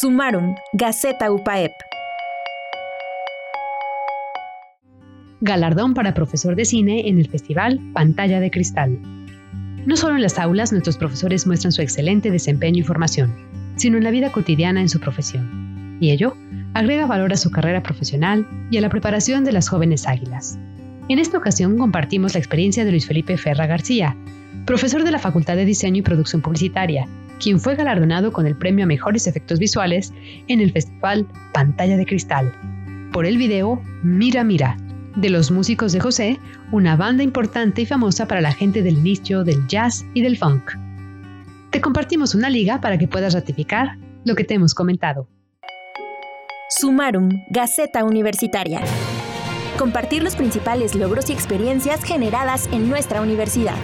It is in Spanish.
Sumaron, Gaceta UPAEP. Galardón para profesor de cine en el festival Pantalla de Cristal. No solo en las aulas nuestros profesores muestran su excelente desempeño y formación, sino en la vida cotidiana en su profesión. Y ello agrega valor a su carrera profesional y a la preparación de las jóvenes águilas. En esta ocasión compartimos la experiencia de Luis Felipe Ferra García, profesor de la Facultad de Diseño y Producción Publicitaria, quien fue galardonado con el premio a Mejores Efectos Visuales en el Festival Pantalla de Cristal, por el video Mira Mira, de los músicos de José, una banda importante y famosa para la gente del inicio del jazz y del funk. Te compartimos una liga para que puedas ratificar lo que te hemos comentado. Sumarum, Gaceta Universitaria. Compartir los principales logros y experiencias generadas en nuestra universidad.